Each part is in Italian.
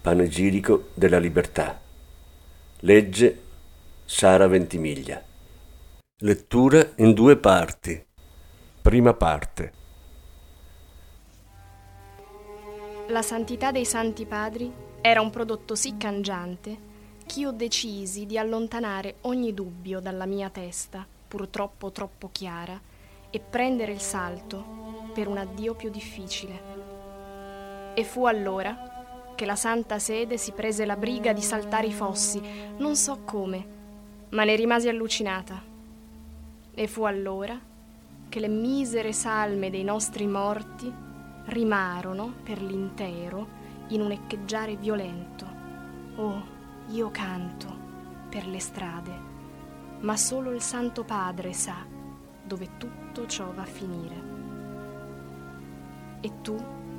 Panegirico della libertà. Legge Sara Ventimiglia. Lettura in due parti. Prima parte. La santità dei santi padri era un prodotto sì cangiante ch'io decisi di allontanare ogni dubbio dalla mia testa, purtroppo troppo chiara, e prendere il salto per un addio più difficile. E fu allora che la Santa Sede si prese la briga di saltare i fossi, non so come, ma ne rimasi allucinata. E fu allora che le misere salme dei nostri morti rimarono per l'intero in un echeggiare violento. Oh, io canto per le strade, ma solo il Santo Padre sa dove tutto ciò va a finire. E tu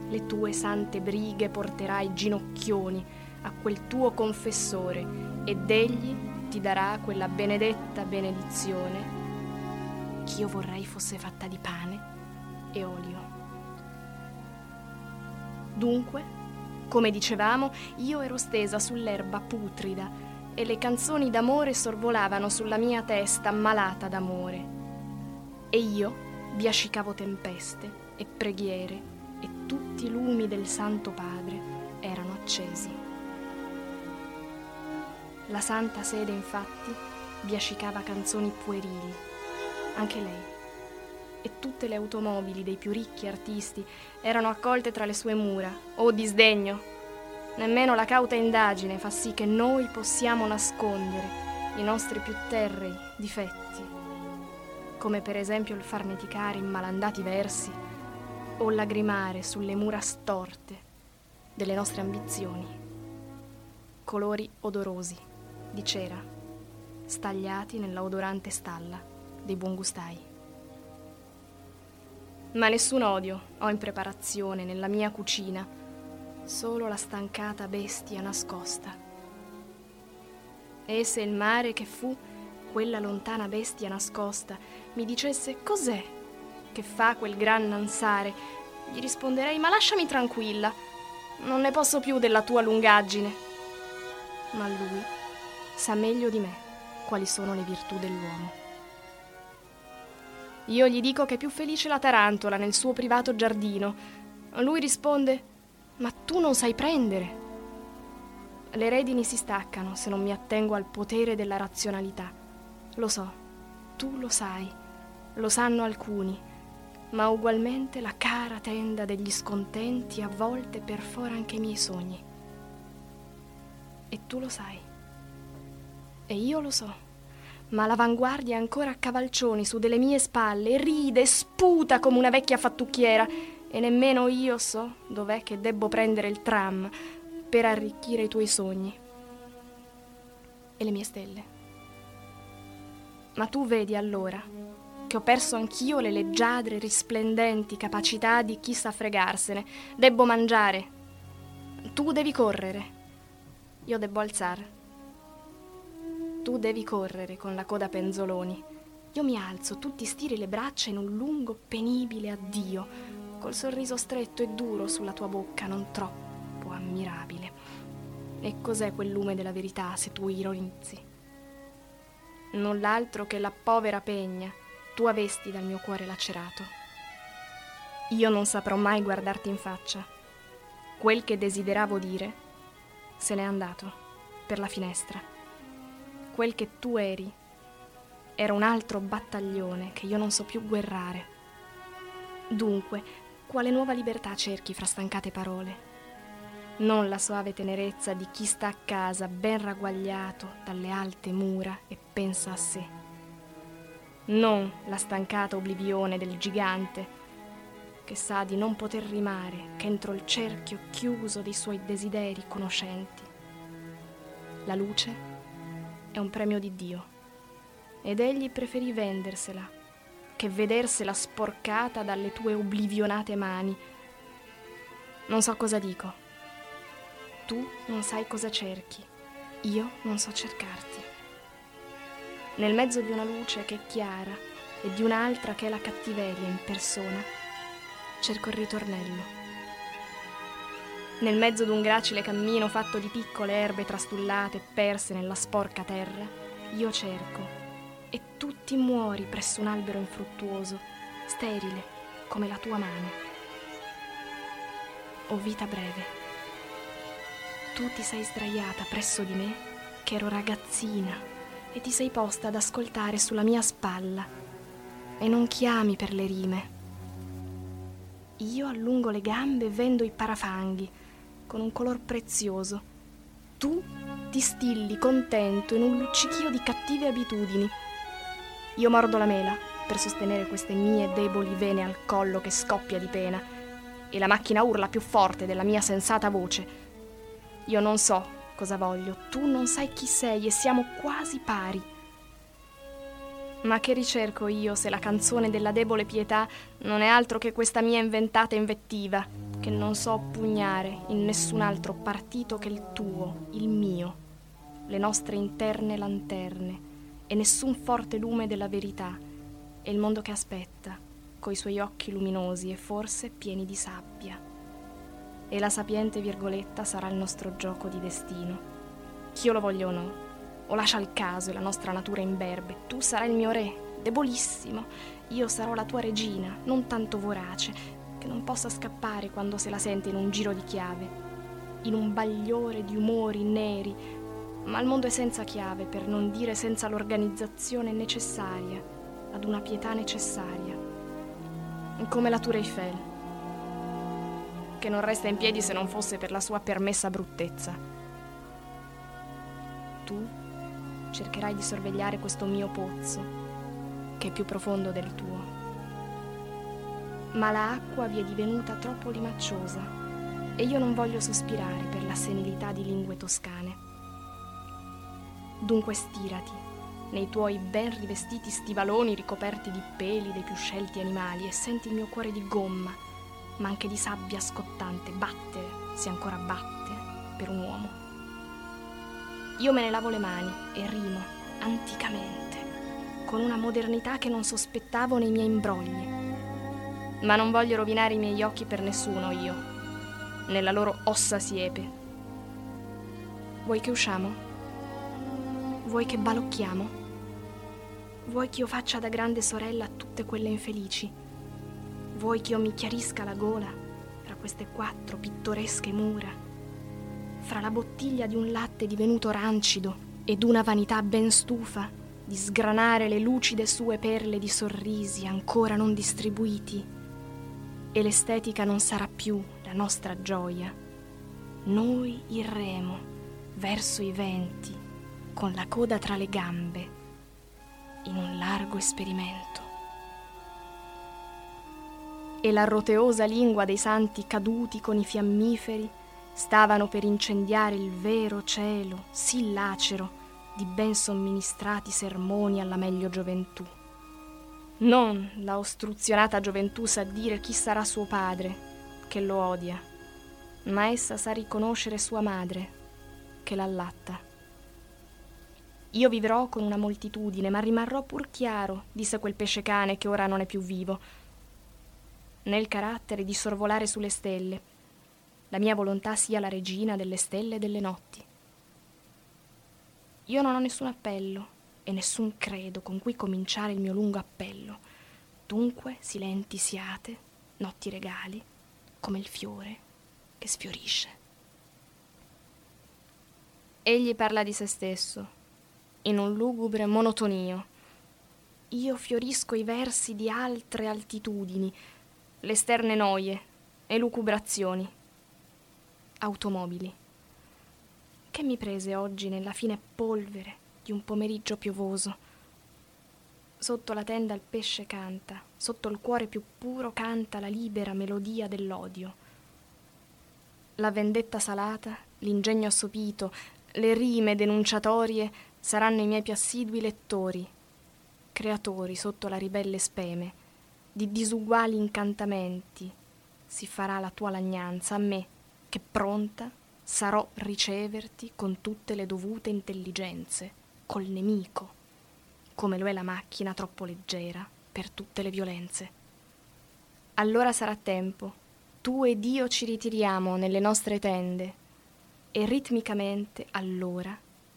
le tue sante brighe porterai ginocchioni a quel tuo confessore ed egli ti darà quella benedetta benedizione ch'io vorrei fosse fatta di pane e olio. Dunque, come dicevamo, io ero stesa sull'erba putrida e le canzoni d'amore sorvolavano sulla mia testa malata d'amore. E io biascicavo tempeste e preghiere tutti i lumi del Santo Padre erano accesi. La Santa Sede infatti biascicava canzoni puerili, anche lei, e tutte le automobili dei più ricchi artisti erano accolte tra le sue mura. Oh disdegno! Nemmeno la cauta indagine fa sì che noi possiamo nascondere i nostri più terrei difetti, come per esempio il farneticare in malandati versi o lagrimare sulle mura storte delle nostre ambizioni. Colori odorosi di cera, stagliati nella odorante stalla dei buongustai. Ma nessun odio ho in preparazione nella mia cucina, solo la stancata bestia nascosta. E se il mare che fu quella lontana bestia nascosta mi dicesse cos'è che fa quel gran nansare, gli risponderei: Ma lasciami tranquilla, non ne posso più della tua lungaggine. Ma lui sa meglio di me quali sono le virtù dell'uomo. Io gli dico che è più felice la tarantola nel suo privato giardino. Lui risponde: Ma tu non sai prendere. Le redini si staccano se non mi attengo al potere della razionalità. Lo so, tu lo sai, lo sanno alcuni ma ugualmente la cara tenda degli scontenti a volte perfora anche i miei sogni. E tu lo sai. E io lo so. Ma l'avanguardia è ancora a cavalcioni su delle mie spalle, ride, sputa come una vecchia fattucchiera, e nemmeno io so dov'è che debbo prendere il tram per arricchire i tuoi sogni e le mie stelle. Ma tu vedi allora che ho perso anch'io le leggiadre, risplendenti capacità di chi sa fregarsene. Debbo mangiare. Tu devi correre. Io debbo alzare. Tu devi correre con la coda penzoloni. Io mi alzo, tu ti stiri le braccia in un lungo, penibile addio, col sorriso stretto e duro sulla tua bocca, non troppo ammirabile. E cos'è quel lume della verità se tu ironizzi? Non l'altro che la povera pegna tu avesti dal mio cuore lacerato. Io non saprò mai guardarti in faccia. Quel che desideravo dire se n'è andato per la finestra. Quel che tu eri era un altro battaglione che io non so più guerrare. Dunque, quale nuova libertà cerchi fra stancate parole? Non la soave tenerezza di chi sta a casa ben ragguagliato dalle alte mura e pensa a sé non la stancata oblivione del gigante che sa di non poter rimare che entro il cerchio chiuso dei suoi desideri conoscenti. La luce è un premio di Dio ed egli preferì vendersela che vedersela sporcata dalle tue oblivionate mani. Non so cosa dico. Tu non sai cosa cerchi, io non so cercarti. Nel mezzo di una luce che è chiara e di un'altra che è la cattiveria in persona, cerco il ritornello. Nel mezzo d'un gracile cammino fatto di piccole erbe trastullate perse nella sporca terra, io cerco e tu ti muori presso un albero infruttuoso, sterile come la tua mano. O vita breve. Tu ti sei sdraiata presso di me, che ero ragazzina, e ti sei posta ad ascoltare sulla mia spalla. E non chiami per le rime, io allungo le gambe e vendo i parafanghi con un color prezioso. Tu ti stilli contento in un luccichio di cattive abitudini. Io mordo la mela per sostenere queste mie deboli vene al collo che scoppia di pena e la macchina urla più forte della mia sensata voce. Io non so cosa voglio, tu non sai chi sei e siamo quasi pari. Ma che ricerco io se la canzone della debole pietà non è altro che questa mia inventata invettiva, che non so pugnare in nessun altro partito che il tuo, il mio, le nostre interne lanterne e nessun forte lume della verità, e il mondo che aspetta, coi suoi occhi luminosi e forse pieni di sabbia. E la sapiente virgoletta sarà il nostro gioco di destino. Ch'io lo voglio o no o lascia il caso e la nostra natura imberbe. Tu sarai il mio re, debolissimo. Io sarò la tua regina, non tanto vorace, che non possa scappare quando se la sente in un giro di chiave, in un bagliore di umori neri. Ma il mondo è senza chiave, per non dire senza l'organizzazione necessaria, ad una pietà necessaria. Come la Tour Eiffel, che non resta in piedi se non fosse per la sua permessa bruttezza. Tu cercherai di sorvegliare questo mio pozzo, che è più profondo del tuo. Ma l'acqua vi è divenuta troppo limacciosa e io non voglio sospirare per la senilità di lingue toscane. Dunque stirati nei tuoi ben rivestiti stivaloni ricoperti di peli dei più scelti animali e senti il mio cuore di gomma, ma anche di sabbia scottante, battere, se ancora batte, per un uomo. Io me ne lavo le mani e rimo, anticamente, con una modernità che non sospettavo nei miei imbrogli. Ma non voglio rovinare i miei occhi per nessuno io, nella loro ossa siepe. Vuoi che usciamo? Vuoi che balocchiamo? Vuoi che io faccia da grande sorella a tutte quelle infelici? Vuoi che io mi chiarisca la gola tra queste quattro pittoresche mura? fra la bottiglia di un latte divenuto rancido ed una vanità ben stufa di sgranare le lucide sue perle di sorrisi ancora non distribuiti. E l'estetica non sarà più la nostra gioia. Noi irremo verso i venti con la coda tra le gambe in un largo esperimento. E la roteosa lingua dei santi caduti con i fiammiferi stavano per incendiare il vero cielo, sì lacero, di ben somministrati sermoni alla meglio gioventù. Non la ostruzionata gioventù sa dire chi sarà suo padre, che lo odia, ma essa sa riconoscere sua madre, che l'allatta. Io vivrò con una moltitudine, ma rimarrò pur chiaro, disse quel pesce cane che ora non è più vivo, nel carattere di sorvolare sulle stelle, la mia volontà sia la regina delle stelle e delle notti. Io non ho nessun appello e nessun credo con cui cominciare il mio lungo appello. Dunque, silenti siate, notti regali, come il fiore che sfiorisce. Egli parla di se stesso, in un lugubre monotonio. Io fiorisco i versi di altre altitudini, le esterne noie e lucubrazioni automobili. Che mi prese oggi nella fine polvere di un pomeriggio piovoso? Sotto la tenda il pesce canta, sotto il cuore più puro canta la libera melodia dell'odio. La vendetta salata, l'ingegno assopito, le rime denunciatorie saranno i miei più assidui lettori, creatori sotto la ribelle speme, di disuguali incantamenti. Si farà la tua lagnanza a me, che pronta sarò riceverti con tutte le dovute intelligenze, col nemico come lo è la macchina troppo leggera per tutte le violenze. Allora sarà tempo, tu ed io ci ritiriamo nelle nostre tende e ritmicamente allora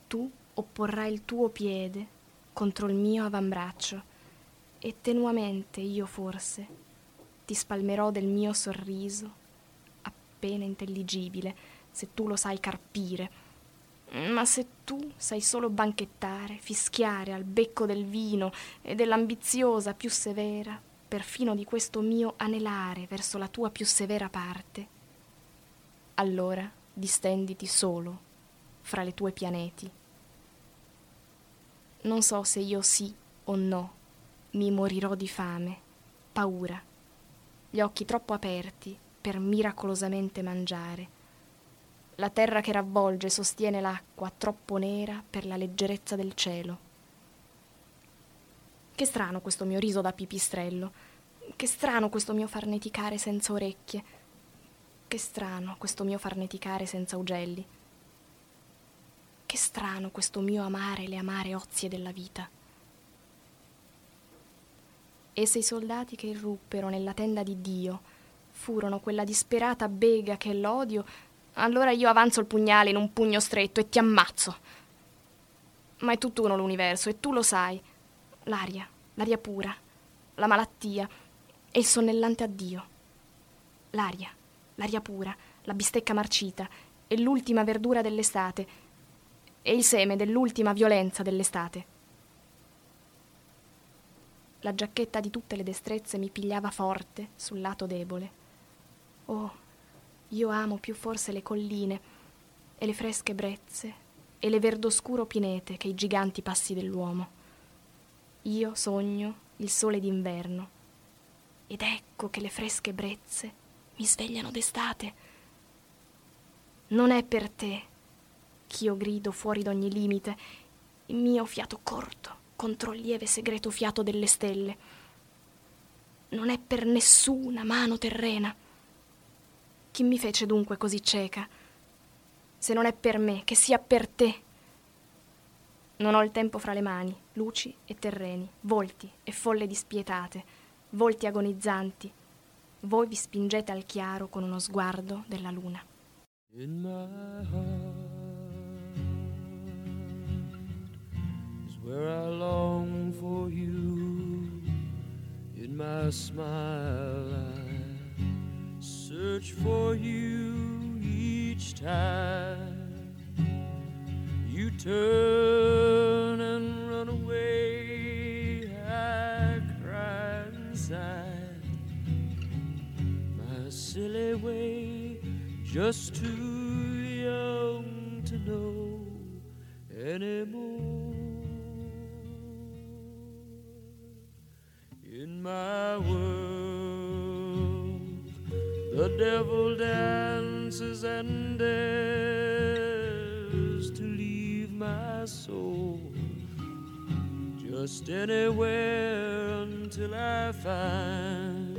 tu opporrai il tuo piede contro il mio avambraccio e tenuamente io forse ti spalmerò del mio sorriso appena intelligibile se tu lo sai carpire ma se tu sai solo banchettare, fischiare al becco del vino e dell'ambiziosa più severa, perfino di questo mio anelare verso la tua più severa parte, allora distenditi solo fra le tue pianeti. Non so se io sì o no mi morirò di fame, paura, gli occhi troppo aperti per miracolosamente mangiare la terra che ravvolge sostiene l'acqua troppo nera per la leggerezza del cielo. Che strano questo mio riso da pipistrello. Che strano questo mio farneticare senza orecchie. Che strano questo mio farneticare senza ugelli. Che strano questo mio amare le amare ozie della vita. E se i soldati che irruppero nella tenda di Dio furono quella disperata bega che l'odio allora io avanzo il pugnale in un pugno stretto e ti ammazzo. Ma è tutt'uno l'universo e tu lo sai. L'aria, l'aria pura, la malattia e il sonnellante addio. L'aria, l'aria pura, la bistecca marcita e l'ultima verdura dell'estate e il seme dell'ultima violenza dell'estate. La giacchetta di tutte le destrezze mi pigliava forte sul lato debole. Oh, io amo più forse le colline e le fresche brezze e le verdoscuro pinete che i giganti passi dell'uomo. Io sogno il sole d'inverno ed ecco che le fresche brezze mi svegliano d'estate. Non è per te ch'io grido fuori d'ogni limite il mio fiato corto contro il lieve segreto fiato delle stelle. Non è per nessuna mano terrena chi mi fece dunque così cieca? Se non è per me, che sia per te. Non ho il tempo fra le mani, luci e terreni, volti e folle dispietate, volti agonizzanti. Voi vi spingete al chiaro con uno sguardo della luna. In my heart where I long for you. In my smile I search for you each time you turn and run away. I cry inside my silly way, just too young to know anymore. In my world the devil dances and dares to leave my soul just anywhere until I find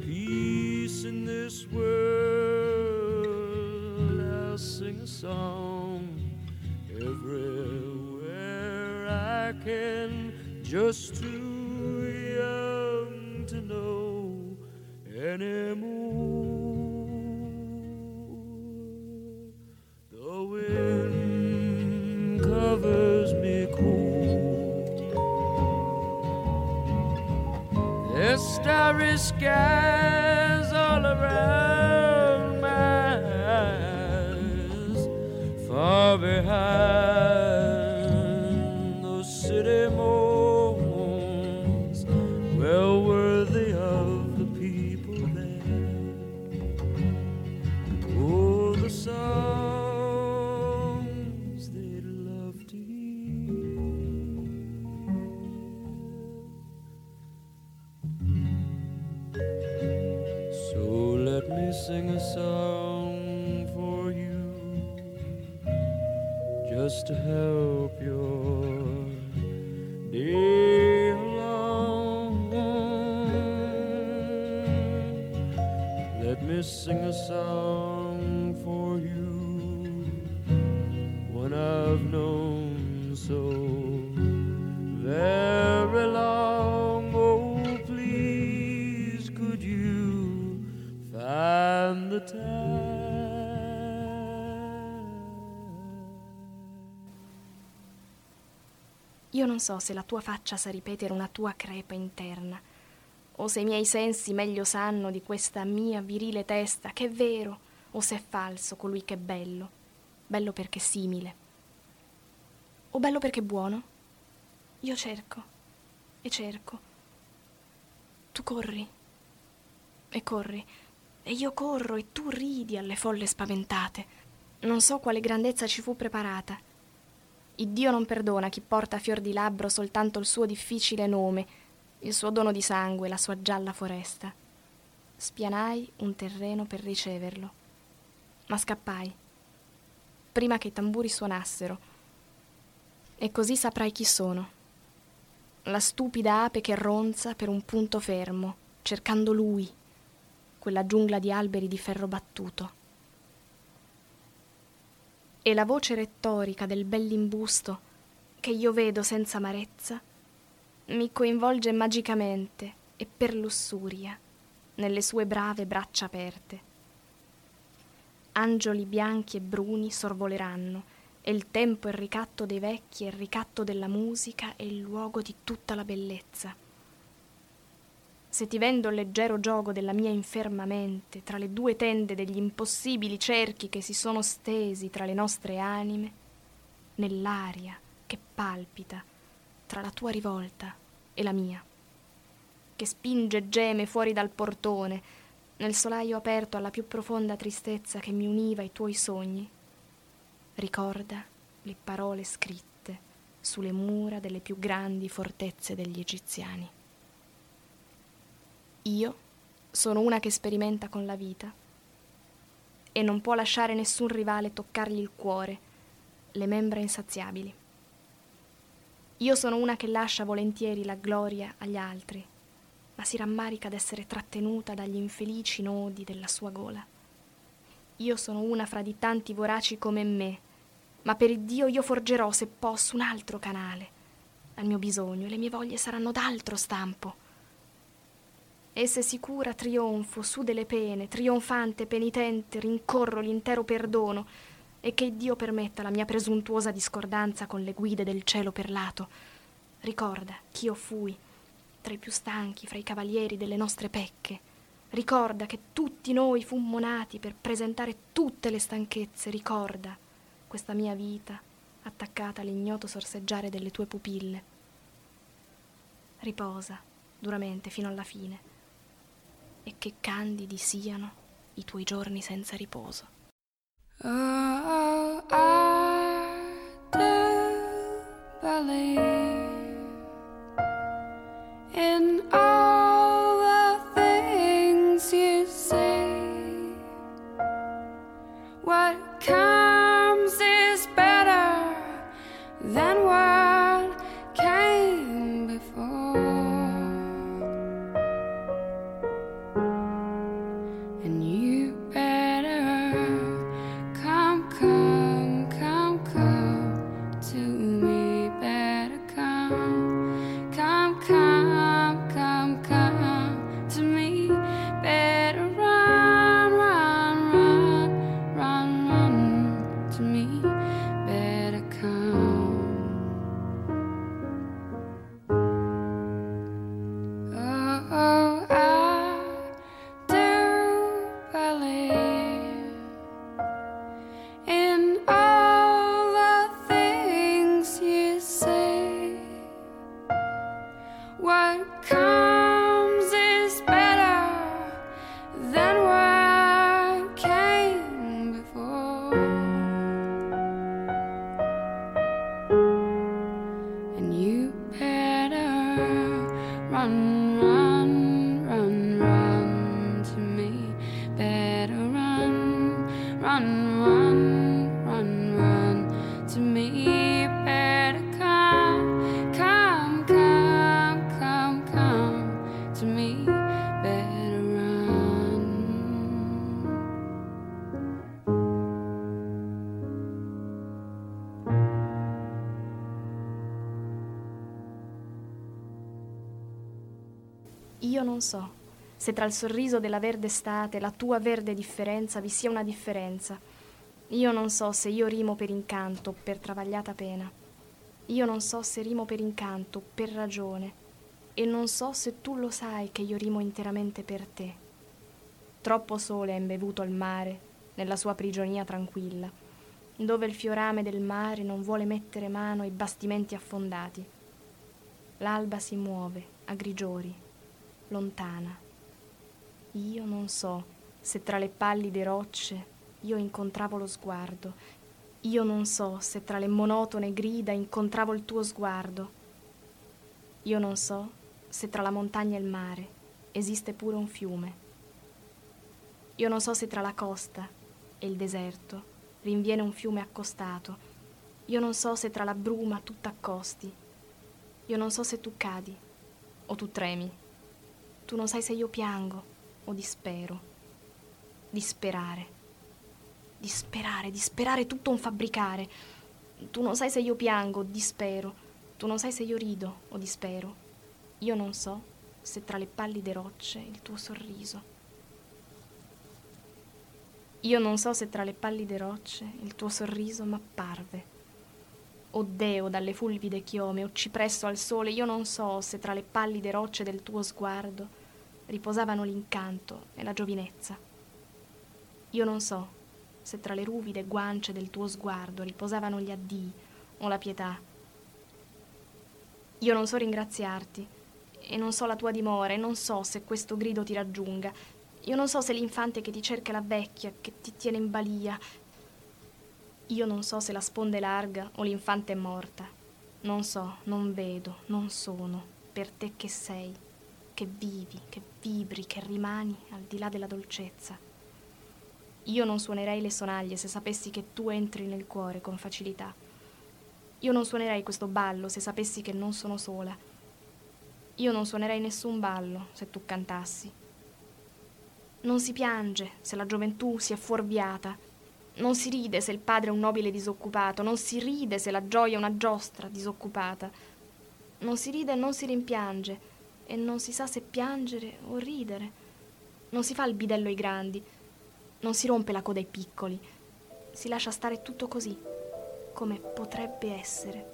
peace in this world. I'll sing a song everywhere I can just too young to know anymore. The wind covers me cool. The starry skies non so se la tua faccia sa ripetere una tua crepa interna, o se i miei sensi meglio sanno di questa mia virile testa che è vero, o se è falso colui che è bello, bello perché simile, o bello perché buono. Io cerco e cerco. Tu corri e corri, e io corro e tu ridi alle folle spaventate. Non so quale grandezza ci fu preparata Iddio non perdona chi porta a fior di labbro soltanto il suo difficile nome, il suo dono di sangue, la sua gialla foresta. Spianai un terreno per riceverlo, ma scappai, prima che i tamburi suonassero, e così saprai chi sono. La stupida ape che ronza per un punto fermo, cercando lui, quella giungla di alberi di ferro battuto e la voce rettorica del bell'imbusto che io vedo senza amarezza mi coinvolge magicamente e per lussuria nelle sue brave braccia aperte. Angioli bianchi e bruni sorvoleranno e il tempo e il ricatto dei vecchi e il ricatto della musica è il luogo di tutta la bellezza se ti vendo il leggero gioco della mia inferma mente tra le due tende degli impossibili cerchi che si sono stesi tra le nostre anime, nell'aria che palpita tra la tua rivolta e la mia, che spinge e geme fuori dal portone, nel solaio aperto alla più profonda tristezza che mi univa ai tuoi sogni, ricorda le parole scritte sulle mura delle più grandi fortezze degli egiziani. Io sono una che sperimenta con la vita e non può lasciare nessun rivale toccargli il cuore, le membra insaziabili. Io sono una che lascia volentieri la gloria agli altri, ma si rammarica d'essere trattenuta dagli infelici nodi della sua gola. Io sono una fra di tanti voraci come me, ma per Dio io forgerò, se posso, un altro canale al mio bisogno e le mie voglie saranno d'altro stampo Esse sicura trionfo su delle pene, trionfante, penitente, rincorro l'intero perdono e che Dio permetta la mia presuntuosa discordanza con le guide del cielo perlato. Ricorda ch'io fui tra i più stanchi fra i cavalieri delle nostre pecche. Ricorda che tutti noi fummo nati per presentare tutte le stanchezze. Ricorda questa mia vita attaccata all'ignoto sorseggiare delle tue pupille. Riposa duramente fino alla fine e che candidi siano i tuoi giorni senza riposo. Oh, I do believe in non so se tra il sorriso della verde estate e la tua verde differenza vi sia una differenza. Io non so se io rimo per incanto o per travagliata pena. Io non so se rimo per incanto o per ragione. E non so se tu lo sai che io rimo interamente per te. Troppo sole è imbevuto al mare, nella sua prigionia tranquilla, dove il fiorame del mare non vuole mettere mano ai bastimenti affondati. L'alba si muove a grigiori, lontana. Io non so se tra le pallide rocce io incontravo lo sguardo. Io non so se tra le monotone grida incontravo il tuo sguardo. Io non so se tra la montagna e il mare esiste pure un fiume. Io non so se tra la costa e il deserto rinviene un fiume accostato. Io non so se tra la bruma tu t'accosti. Io non so se tu cadi o tu tremi. Tu non sai se io piango o dispero. Disperare. Disperare, disperare tutto un fabbricare. Tu non sai se io piango o dispero. Tu non sai se io rido o dispero. Io non so se tra le pallide rocce il tuo sorriso. Io non so se tra le pallide rocce il tuo sorriso m'apparve. O deo dalle fulvide chiome, o cipresso al sole, io non so se tra le pallide rocce del tuo sguardo riposavano l'incanto e la giovinezza. Io non so se tra le ruvide guance del tuo sguardo riposavano gli addii o la pietà. Io non so ringraziarti e non so la tua dimora e non so se questo grido ti raggiunga. Io non so se l'infante che ti cerca la vecchia, che ti tiene in balia. Io non so se la sponda è larga o l'infante è morta. Non so, non vedo, non sono, per te che sei che vivi, che vibri, che rimani al di là della dolcezza. Io non suonerei le sonaglie se sapessi che tu entri nel cuore con facilità. Io non suonerei questo ballo se sapessi che non sono sola. Io non suonerei nessun ballo se tu cantassi. Non si piange se la gioventù si è fuorviata. Non si ride se il padre è un nobile disoccupato. Non si ride se la gioia è una giostra disoccupata. Non si ride e non si rimpiange e non si sa se piangere o ridere. Non si fa il bidello ai grandi, non si rompe la coda ai piccoli, si lascia stare tutto così, come potrebbe essere.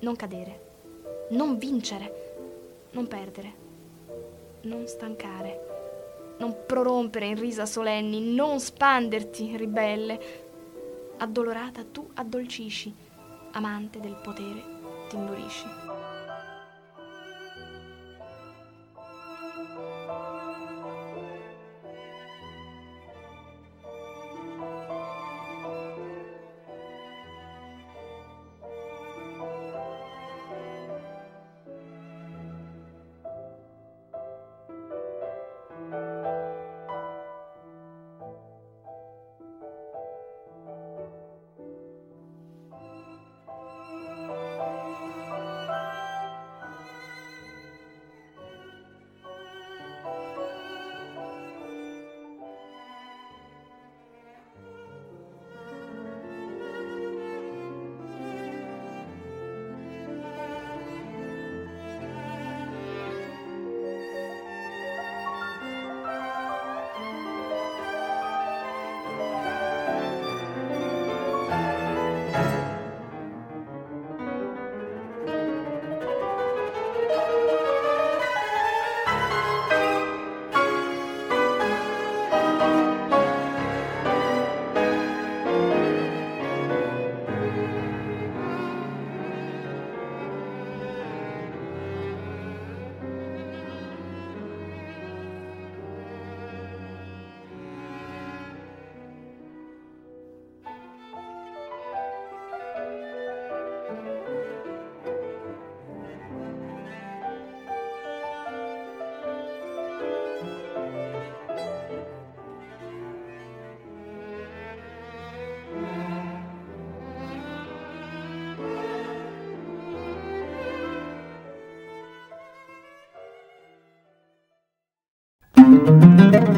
Non cadere, non vincere, non perdere, non stancare, non prorompere in risa solenni, non spanderti, ribelle. Addolorata tu addolcisci, amante del potere t'indurisci.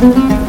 Thank you.